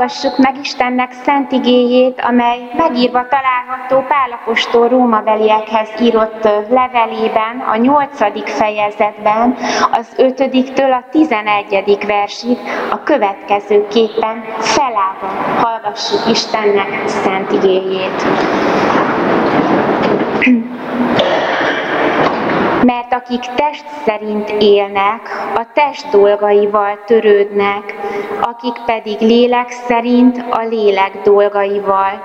hallgassuk meg Istennek szent igéjét, amely megírva található Pálapostól Rómabeliekhez írott levelében, a nyolcadik fejezetben, az ötödiktől a tizenegyedik versig a következőképpen felállva hallgassuk Istennek szent igéjét. Mert akik test szerint élnek, a test dolgaival törődnek, akik pedig lélek szerint a lélek dolgaival.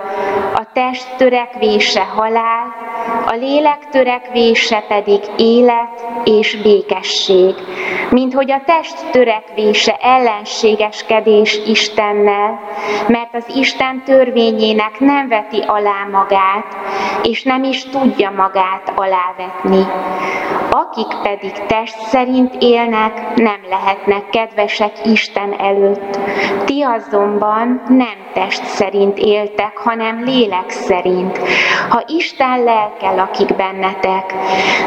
A test törekvése halál, a lélek törekvése pedig élet és békesség. Mint hogy a test törekvése ellenségeskedés Istennel, mert az Isten törvényének nem veti alá magát, és nem is tudja magát alávetni. Akik pedig test szerint élnek, nem lehetnek kedvesek Isten előtt. Ti azonban nem test szerint éltek, hanem lélek szerint. Ha Isten lelke lakik bennetek,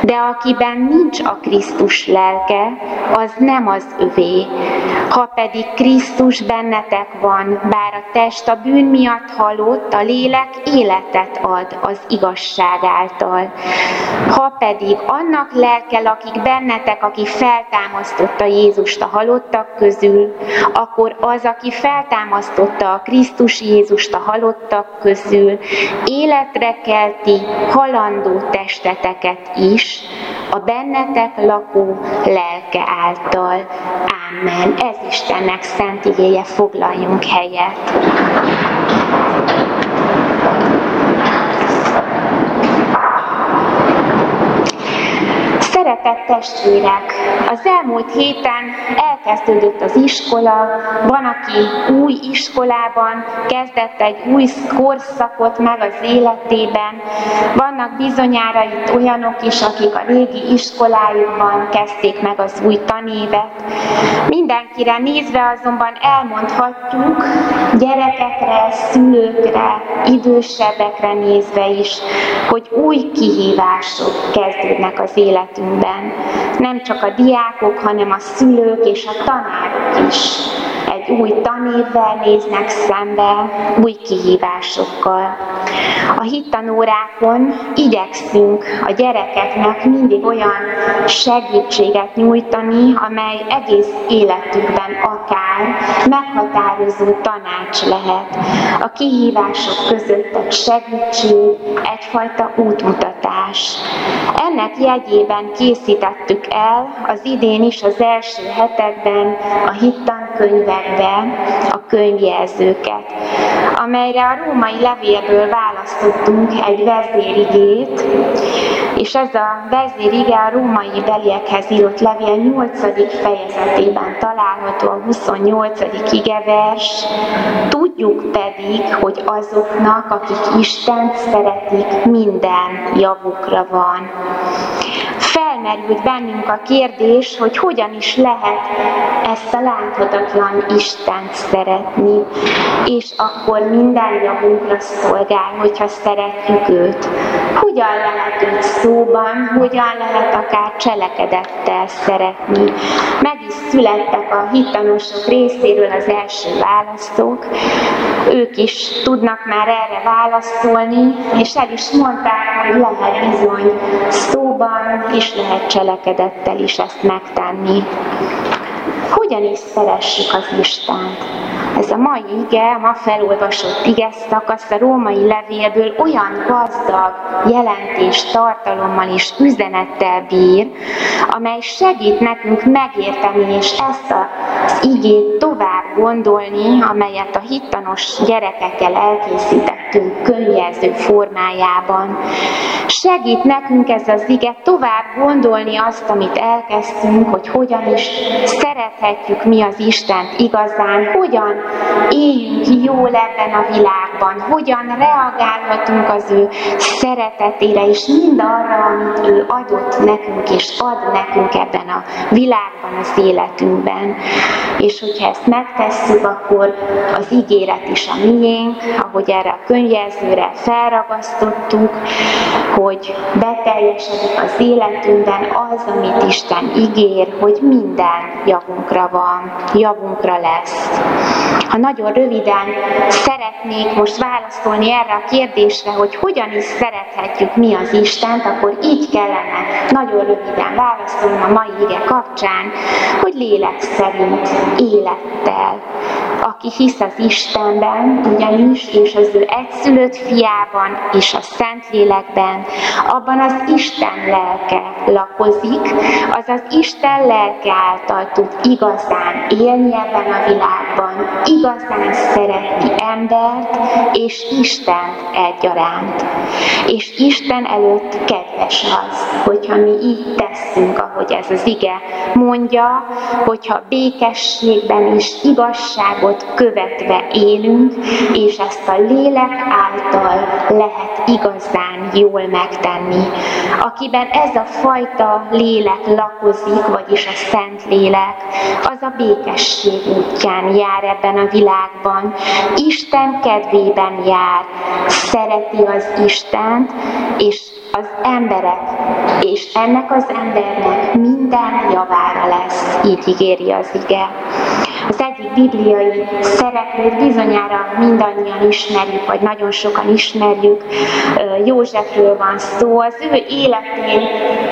de akiben nincs a Krisztus lelke, az nem az övé. Ha pedig Krisztus bennetek van, bár a test a bűn miatt halott, a lélek életet ad az igazság által. Ha pedig annak lelke lakik bennetek, aki feltámasztotta Jézust a halottak közül, akkor az, aki feltámasztotta a Krisztus Jézust a halottak közül, életre kelti halandó testeteket is, a bennetek lakó lelke által. Amen. Ez Istennek szent igéje, foglaljunk helyet. Szeretett testvérek, az elmúlt héten elkezdődött az iskola, van, aki új iskolában kezdett egy új korszakot meg az életében, vannak bizonyára itt olyanok is, akik a régi iskolájukban kezdték meg az új tanévet. Mindenkire nézve azonban elmondhatjuk, gyerekekre, szülőkre, idősebbekre nézve is, hogy új kihívások kezdődnek az életünkben. Nem csak a diákok, hanem a szülők és a tanárok is új tanévvel néznek szembe, új kihívásokkal. A hittanórákon igyekszünk a gyerekeknek mindig olyan segítséget nyújtani, amely egész életükben akár meghatározó tanács lehet. A kihívások között egy segítség, egyfajta útmutatás. Ennek jegyében készítettük el az idén is az első hetekben a hittankönyvekben a könyvjelzőket, amelyre a római levélből választottunk egy vezérigét, és ez a vezérige a római beliekhez írott levél 8. fejezetében található a 28. igevers. Tudjuk pedig, hogy azoknak, akik Istent szeretik, minden javukra van felmerült bennünk a kérdés, hogy hogyan is lehet ezt a láthatatlan Istent szeretni, és akkor minden javunkra szolgál, hogyha szeretjük őt. Hogyan lehet őt szóban, hogyan lehet akár cselekedettel szeretni. Meg is születtek a hittanosok részéről az első választók, ők is tudnak már erre válaszolni, és el is mondták, hogy lehet bizony szóban, és lehet cselekedettel is ezt megtenni. Hogyan is szeressük az Istent? Ez a mai ige, a ma felolvasott ige szakasz a római levélből olyan gazdag jelentés tartalommal és üzenettel bír, amely segít nekünk megérteni és ezt az igét tovább gondolni, amelyet a hittanos gyerekekkel elkészítettünk könyvjelző formájában. Segít nekünk ez az ige tovább gondolni azt, amit elkezdtünk, hogy hogyan is szerethetjük mi az Istent igazán, hogyan éljünk jól ebben a világban, hogyan reagálhatunk az ő szeretetére, és mind arra, amit ő adott nekünk, és ad nekünk ebben a világban, az életünkben. És hogyha ezt megtesszük, akkor az ígéret is a miénk, ahogy erre a könyvjelzőre felragasztottuk, hogy beteljesedik az életünkben az, amit Isten ígér, hogy minden javunkra van, javunkra lesz. Ha nagyon röviden szeretnék most válaszolni erre a kérdésre, hogy hogyan is szerethetjük mi az Istent, akkor így kellene nagyon röviden válaszolni a mai ige kapcsán, hogy lélek szerint, élettel, aki hisz az Istenben, ugyanis, és az ő egyszülött fiában, és a Szentlélekben, abban az Isten lelke lakozik, az az Isten lelke által tud igazán élni ebben a világban, igazán szereti embert és Isten egyaránt. És Isten előtt kedves az, hogyha mi így teszünk, ahogy ez az ige mondja, hogyha békességben és igazságot követve élünk, és ezt a lélek által lehet igazán jól megtenni. Akiben ez a fajta lélek lakozik, vagyis a szent lélek, az a békesség útján jár ebben a világban. Isten kedvében jár, szereti az Istent, és az emberek, és ennek az embernek minden javára lesz, így ígéri az ige. Az egyik bibliai szereplőt bizonyára mindannyian ismerjük, vagy nagyon sokan ismerjük. Józsefről van szó. Az ő életén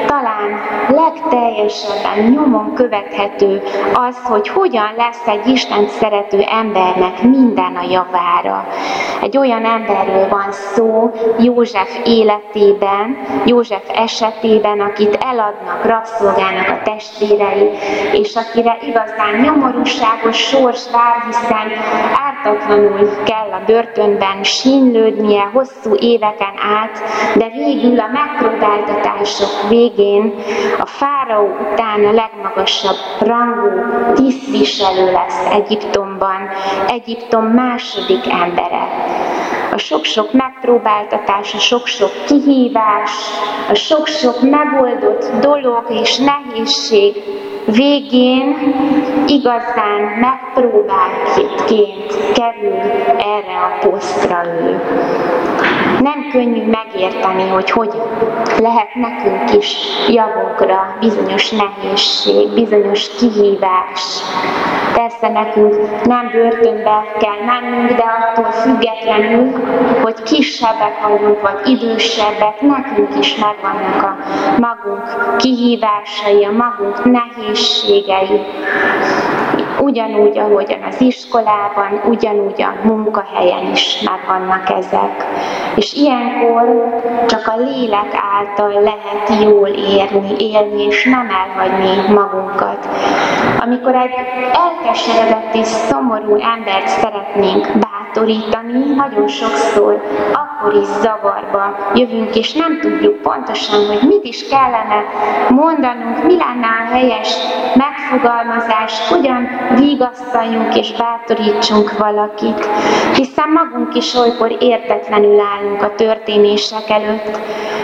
talán legteljesebben nyomon követhető az, hogy hogyan lesz egy Isten szerető embernek minden a javára. Egy olyan emberről van szó József életében, József esetében, akit eladnak rabszolgának a testvérei, és akire igazán nyomorúság világos sors vár, hiszen ártatlanul kell a börtönben sínlődnie hosszú éveken át, de végül a megpróbáltatások végén a fáraó után a legmagasabb rangú tisztviselő lesz Egyiptomban, Egyiptom második embere. A sok-sok megpróbáltatás, a sok-sok kihívás, a sok-sok megoldott dolog és nehézség végén igazán megpróbáltként kerül erre a posztra ő. Nem könnyű megérteni, hogy hogy lehet nekünk is javunkra bizonyos nehézség, bizonyos kihívás. Persze nekünk nem börtönbe kell mennünk, de attól függetlenül, hogy kisebbek vagyunk, vagy idősebbek, nekünk is megvannak a magunk kihívásai, a magunk nehézségei ugyanúgy, ahogyan az iskolában, ugyanúgy a munkahelyen is megvannak ezek. És ilyenkor csak a lélek által lehet jól érni, élni, és nem elhagyni magunkat. Amikor egy elkeseredett és szomorú embert szeretnénk bátorítani, nagyon sokszor akkor is zavarba jövünk, és nem tudjuk pontosan, hogy mit is kellene mondanunk, mi lenne a helyes megfogalmazás, hogyan vigasztaljunk és bátorítsunk valakit, hiszen magunk is olykor értetlenül állunk a történések előtt,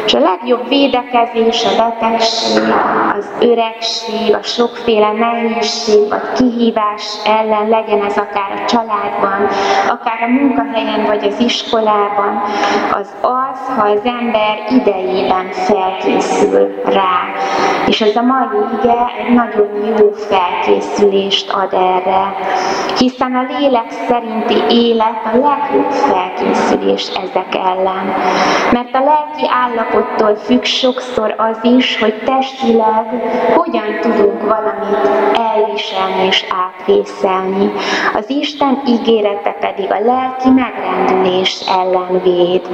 és a legjobb védekezés a betegség, az öregség, a sokféle nehézség vagy kihívás ellen legyen ez akár a családban, akár a munkahelyen vagy az iskolában, az az, ha az ember idejében felkészül rá. És ez a mai ige egy nagyon jó felkészülést ad erre, hiszen a lélek szerinti élet a legjobb felkészülés ezek ellen. Mert a lelki állapottól függ sokszor az is, hogy testileg hogyan tudunk valamit elviselni és átvészelni. Az Isten ígérete pedig a lelki megrendülés ellen véd.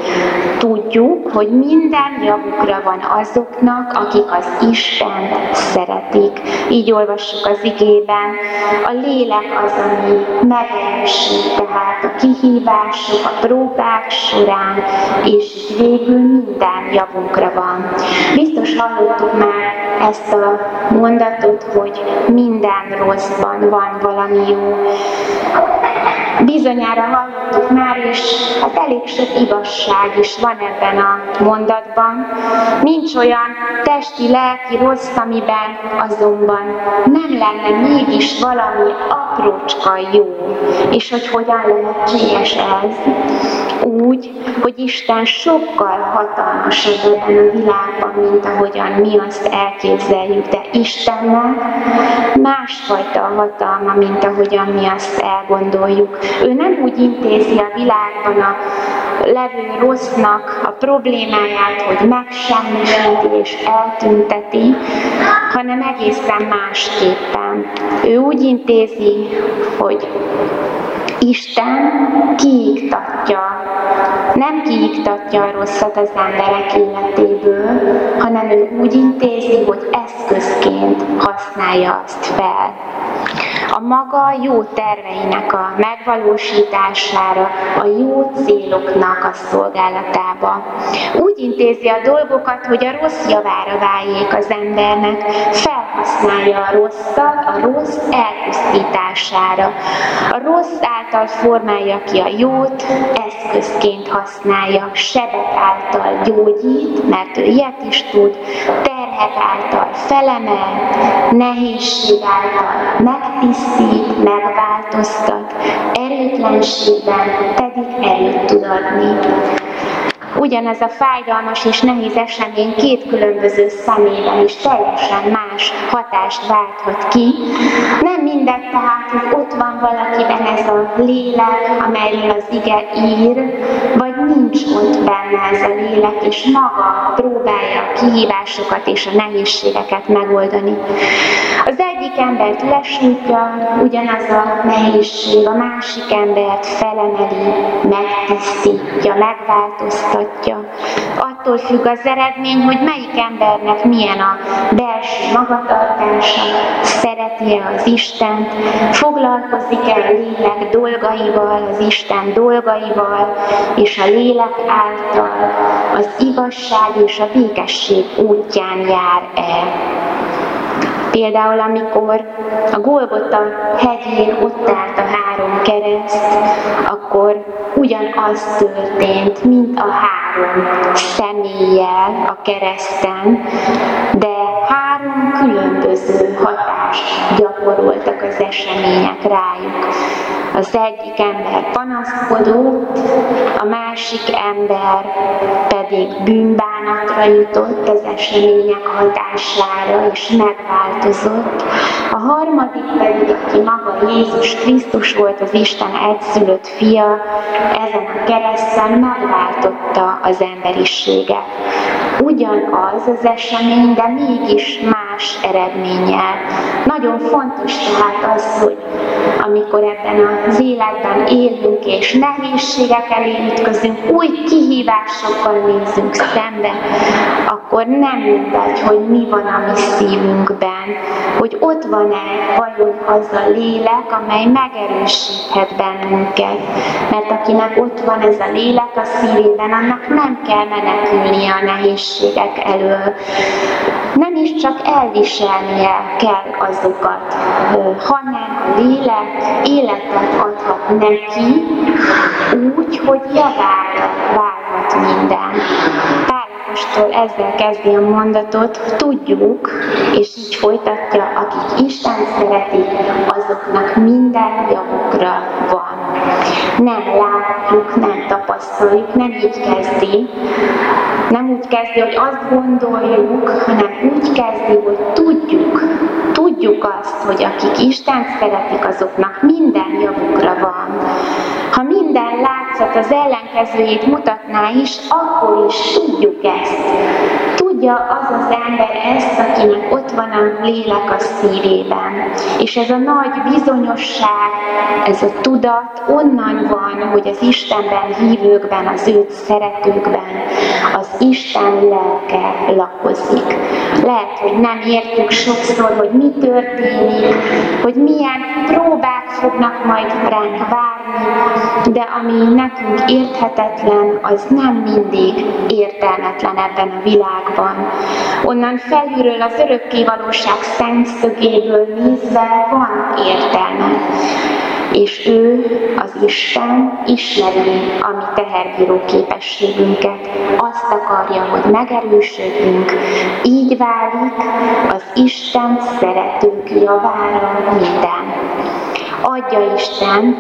Tudjuk, hogy minden javukra van azoknak, akik az Isten szeretik. Így olvassuk az igében. A lélek az, ami megerősít, tehát a kihívások, a próbák során, és végül minden javunkra van. Biztos hallottuk már ezt a mondatot, hogy minden rosszban van valami jó. Bizonyára hallottuk már, és hát elég sok igazság is van ebben a mondatban. Nincs olyan testi, lelki rossz, amiben azonban nem lenne mégis valami aprócska jó. És hogy hogyan lehetséges ez? Úgy, hogy Isten sokkal hatalmasabb ebben a világban, mint ahogyan mi azt elképzeljük, de Istennek másfajta hatalma, mint ahogyan mi azt elgondoljuk. Ő nem úgy intézi a világban a levő rossznak a problémáját, hogy megsemmisíti és eltünteti, hanem egészen másképpen. Ő úgy intézi, hogy Isten kiiktatja, nem kiiktatja a rosszat az emberek életéből, hanem ő úgy intézi, hogy eszközként használja azt fel a maga jó terveinek a megvalósítására, a jó céloknak a szolgálatába. Úgy intézi a dolgokat, hogy a rossz javára váljék az embernek, felhasználja a rosszat a rossz elpusztítására. A rossz által formálja ki a jót, eszközként használja, sebek által gyógyít, mert ő ilyet is tud, terhek által felemel, nehézség által megtisztít, megváltoztat, erőtlenségben pedig erőt tud adni. Ugyanez a fájdalmas és nehéz esemény két különböző szemében is teljesen más hatást válthat ki. Nem mindegy tehát, hogy ott van valakiben ez a lélek, amelyről az ige ír, vagy nincs ott benne ez a lélek, és maga próbálja a kihívásokat és a nehézségeket megoldani. Az egyik embert lesújtja, ugyanaz a nehézség, a másik embert felemeli, megtisztítja, megváltoztatja. Attól függ az eredmény, hogy melyik embernek milyen a belső magatartása, szereti-e az Istent, foglalkozik-e a lélek dolgaival, az Isten dolgaival, és a lélek által? Az igazság és a békesség útján jár-e. Például, amikor a Golgota hegyén ott állt a három kereszt, akkor ugyanaz történt, mint a három személlyel a kereszten, de három különböző hatást gyakoroltak az események rájuk. Az egyik ember panaszkodott, a másik ember pedig bűnbánatra jutott az események hatására, és megváltozott. A harmadik pedig, aki maga Jézus Krisztus volt, az Isten egyszülött fia, ezen a kereszten megváltotta az emberiséget. Ugyanaz az esemény, de mégis más eredménnyel. Nagyon fontos tehát az, hogy amikor ebben az életben élünk és nehézségek elé ütközünk, új kihívásokkal nézünk szembe, akkor nem mindegy, hogy mi van a mi szívünkben, hogy ott van-e vajon az a lélek, amely megerősíthet bennünket. Mert akinek ott van ez a lélek a szívében, annak nem kell menekülnie a nehézségek elől. Nem is csak elviselnie kell azokat, hanem a lélek életet adhat neki úgy, hogy javára válhat minden. Pálapostól ezzel kezdi a mondatot, tudjuk, és így folytatja, akik Isten szeretik, azoknak minden javukra van. Nem látjuk, nem tapasztaljuk, nem így kezdi, nem úgy kezdi, hogy azt gondoljuk, hanem úgy kezdi, hogy tudjuk, tudjuk azt, hogy akik Isten szeretik, azoknak minden javukra van. Ha minden látszat az ellenkezőjét mutatná is, akkor is tudjuk ezt. Tudja az az ember ezt, akinek ott van a lélek a szívében. És ez a nagy bizonyosság, ez a tudat onnan van, hogy az Istenben hívőkben, az őt szeretőkben az Isten lelke lakozik. Lehet, hogy nem értjük sokszor, hogy mi történik, hogy milyen próbák fognak majd ránk várni, de ami nekünk érthetetlen, az nem mindig értelmetlen ebben a világban. Onnan felülről az örökkévalóság szemszögéből nézve van értelme. és ő, az Isten, ismeri a mi teherbíró képességünket. Azt akarja, hogy megerősödjünk, így válik az Isten szeretők javára minden adja Isten,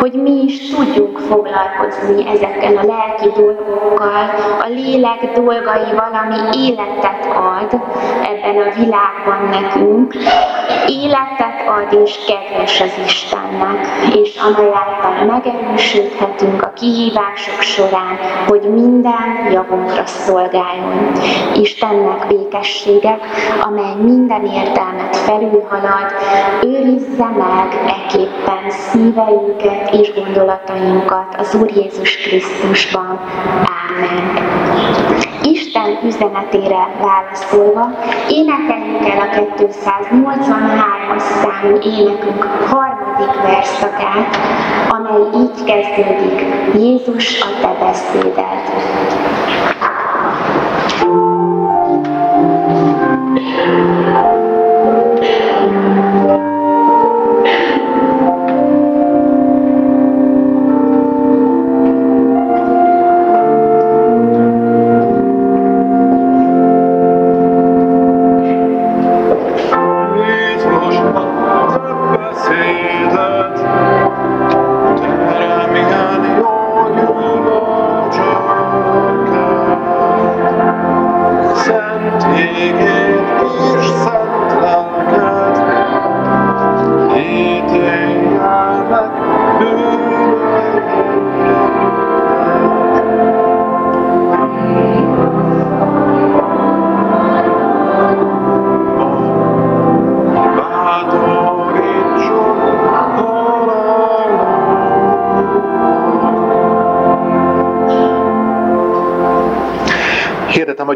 hogy mi is tudjunk foglalkozni ezekkel a lelki dolgokkal, a lélek dolgaival, ami életet ad ebben a világban nekünk, életet ad és kedves az Istennek, és amelyáltal megerősödhetünk a kihívások során, hogy minden javunkra szolgáljon. Istennek békessége, amely minden értelmet felülhalad, őrizze meg e mindenképpen szíveinket és gondolatainkat az Úr Jézus Krisztusban. Ámen. Isten üzenetére válaszolva énekeljük el a 283-as számú énekünk harmadik verszakát, amely így kezdődik, Jézus a te beszéded.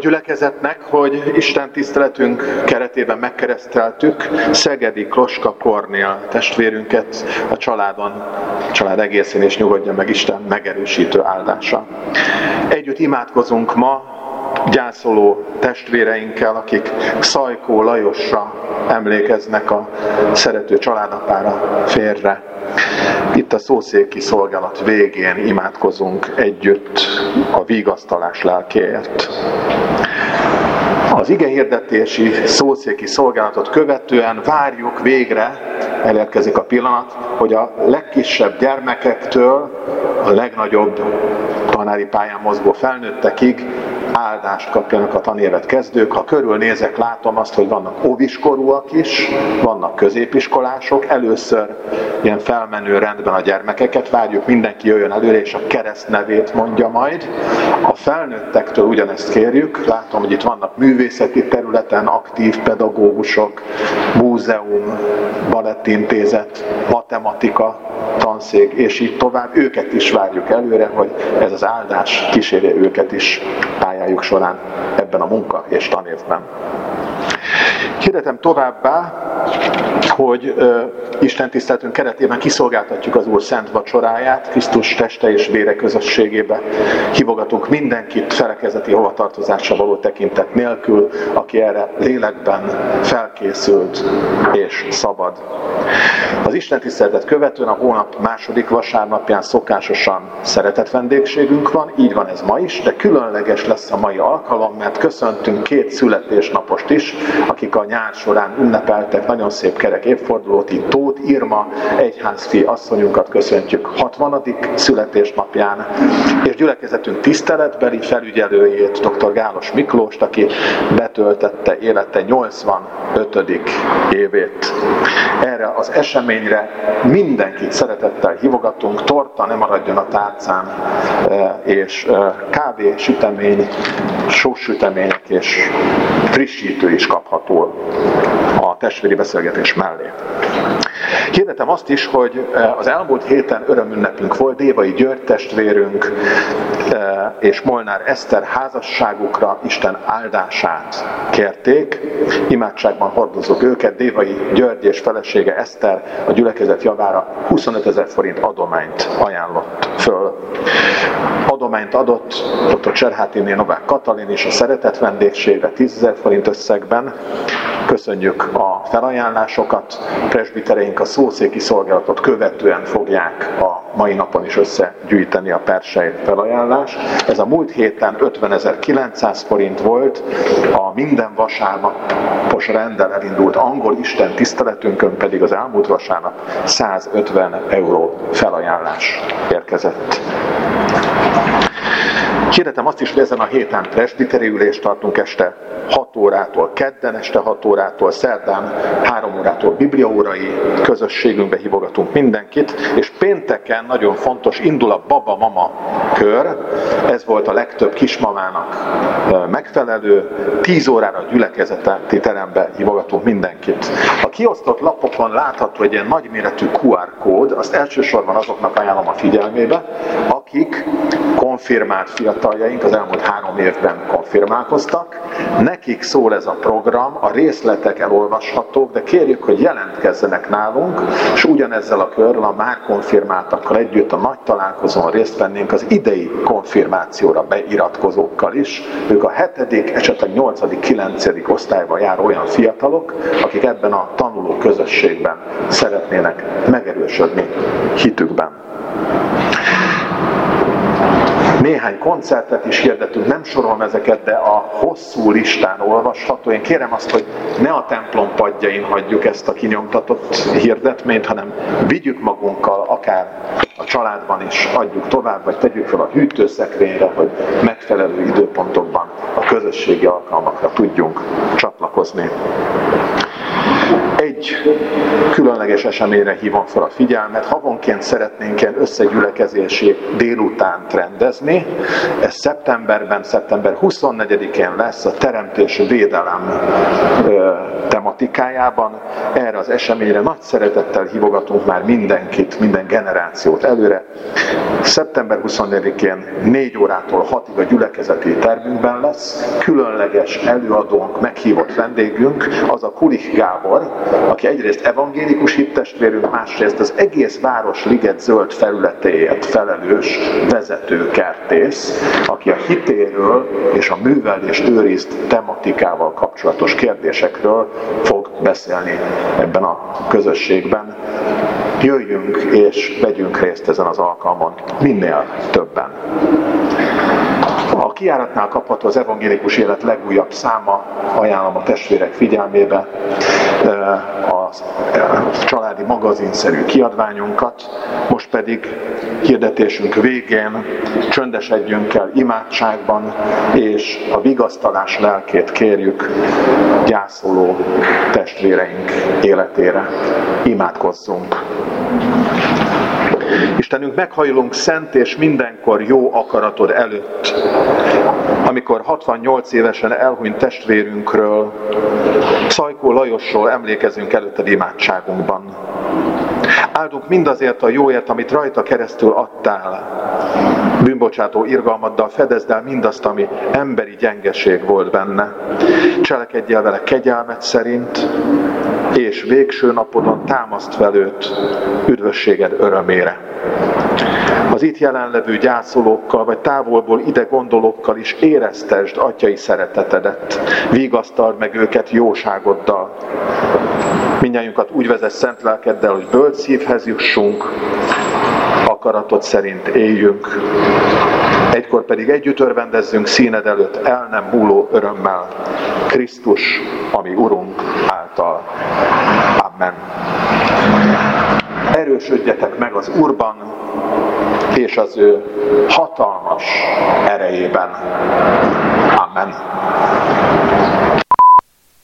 Gyülekezetnek, hogy Isten tiszteletünk keretében megkereszteltük Szegedi Kloska Kornél testvérünket a családon, a család egészén és nyugodja meg Isten megerősítő áldása. Együtt imádkozunk ma gyászoló testvéreinkkel, akik Szajkó Lajosra emlékeznek a szerető családapára férre. Itt a szószéki szolgálat végén imádkozunk együtt a vigasztalás lelkéért. Az igehirdetési szószéki szolgálatot követően várjuk végre, elérkezik a pillanat, hogy a legkisebb gyermekektől a legnagyobb tanári pályán mozgó felnőttekig áldást kapjanak a tanévet kezdők. Ha körülnézek, látom azt, hogy vannak óviskorúak is, vannak középiskolások. Először ilyen felmenő rendben a gyermekeket várjuk, mindenki jöjjön előre, és a kereszt nevét mondja majd. A felnőttektől ugyanezt kérjük. Látom, hogy itt vannak művészeti területen aktív pedagógusok, múzeum, balettintézet, matematika, tanszék, és így tovább. Őket is várjuk előre, hogy ez az áldás kísérje őket is pályájuk során ebben a munka és tanévben. Hirdetem továbbá, hogy Isten tiszteletünk keretében kiszolgáltatjuk az Úr szent vacsoráját, Krisztus teste és vére közösségébe. Hívogatunk mindenkit felekezeti hovatartozásra való tekintet nélkül, aki erre lélekben felkészült és szabad. Az Isten tiszteletet követően a hónap második vasárnapján szokásosan szeretett vendégségünk van, így van ez ma is, de különleges lesz a mai alkalom, mert köszöntünk két születésnapost is, akik a nyár során ünnepeltek nagyon szép kerek évfordulót, így Tóth Irma, egyházfi asszonyunkat köszöntjük 60. születésnapján, és gyülekezetünk tiszteletbeli felügyelőjét, dr. Gálos Miklóst, aki betöltette élete 85. évét. Erre az eseményre mindenkit szeretettel hívogatunk, torta ne maradjon a tárcán, e, és e, kávé, sütemény, sós sütemények és frissítő is kapható a testvéri beszélgetés mellé. Hirdetem azt is, hogy eh, az elmúlt héten örömünnepünk volt, Dévai György testvérünk eh, és Molnár Eszter házasságukra Isten áldását kérték. Imádságban hordozok őket, Dévai György és felesége Eszter a gyülekezet javára 25 ezer forint adományt ajánlott föl. Adományt adott dr. Cserhátiné Novák Katalin és a szeretett vendégségre 10 ezer forint összegben, Köszönjük a felajánlásokat. Presbitereink a szószéki szolgálatot követően fogják a mai napon is összegyűjteni a persei felajánlást. Ez a múlt héten 50.900 forint volt, a minden vasárnapos rendel elindult angol Isten tiszteletünkön pedig az elmúlt vasárnap 150 euró felajánlás érkezett. Hirdetem azt is, hogy ezen a héten presbiteri ülést tartunk este 6 órától, kedden este 6 órától, szerdán 3 órától bibliaórai közösségünkbe hívogatunk mindenkit, és pénteken nagyon fontos, indul a baba-mama kör, ez volt a legtöbb kismamának megfelelő, 10 órára gyülekezeti terembe hívogatunk mindenkit. A kiosztott lapokon látható egy ilyen nagyméretű QR kód, azt elsősorban azoknak ajánlom a figyelmébe, akik konfirmált fiataljaink az elmúlt három évben konfirmálkoztak. Nekik szól ez a program, a részletek elolvashatók, de kérjük, hogy jelentkezzenek nálunk, és ugyanezzel a körrel a már konfirmáltakkal együtt a nagy találkozón részt vennénk az idei konfirmációra beiratkozókkal is. Ők a 7., esetleg 8., 9. osztályban járó olyan fiatalok, akik ebben a tanuló közösségben szeretnének megerősödni hitükben. Néhány koncertet is hirdetünk, nem sorolom ezeket, de a hosszú listán olvasható. Én kérem azt, hogy ne a templom padjain hagyjuk ezt a kinyomtatott hirdetményt, hanem vigyük magunkkal, akár a családban is adjuk tovább, vagy tegyük fel a hűtőszekrényre, hogy megfelelő időpontokban a közösségi alkalmakra tudjunk csatlakozni. Egy különleges eseményre hívom fel a figyelmet. Havonként szeretnénk ilyen összegyülekezési délutánt rendezni. Ez szeptemberben, szeptember 24-én lesz a Teremtés Védelem tematikájában. Erre az eseményre nagy szeretettel hívogatunk már mindenkit, minden generációt előre. Szeptember 24-én 4 órától 6-ig a gyülekezeti termünkben lesz. Különleges előadónk, meghívott vendégünk, az a Kulik Gábor, aki egyrészt evangélikus hittestvérünk, másrészt az egész város liget zöld felületéért felelős vezető kertész, aki a hitéről és a művelés őrizt tematikával kapcsolatos kérdésekről fog beszélni ebben a közösségben. Jöjjünk és vegyünk részt ezen az alkalmon minél többen. A kiáratnál kapható az evangélikus élet legújabb száma, ajánlom a testvérek figyelmébe a családi magazinszerű kiadványunkat, most pedig hirdetésünk végén csöndesedjünk el imádságban, és a vigasztalás lelkét kérjük gyászoló testvéreink életére. Imádkozzunk! Istenünk, meghajlunk szent és mindenkor jó akaratod előtt, amikor 68 évesen elhunyt testvérünkről, Szajkó Lajosról emlékezünk előtted imádságunkban. Áldunk mindazért a jóért, amit rajta keresztül adtál. Bűnbocsátó irgalmaddal fedezd el mindazt, ami emberi gyengeség volt benne. Cselekedj el vele kegyelmet szerint, és végső napodon támaszt fel üdvösséged örömére. Az itt jelenlevő gyászolókkal, vagy távolból ide gondolókkal is éreztesd atyai szeretetedet. Vigasztald meg őket jóságoddal. Mindjájunkat úgy vezet szent lelkeddel, hogy bölcs szívhez jussunk, akaratod szerint éljünk, egykor pedig együtt örvendezzünk színed előtt el nem múló örömmel, Krisztus, ami Urunk által. Amen. Erősödjetek meg az Urban, és az ő hatalmas erejében. Amen.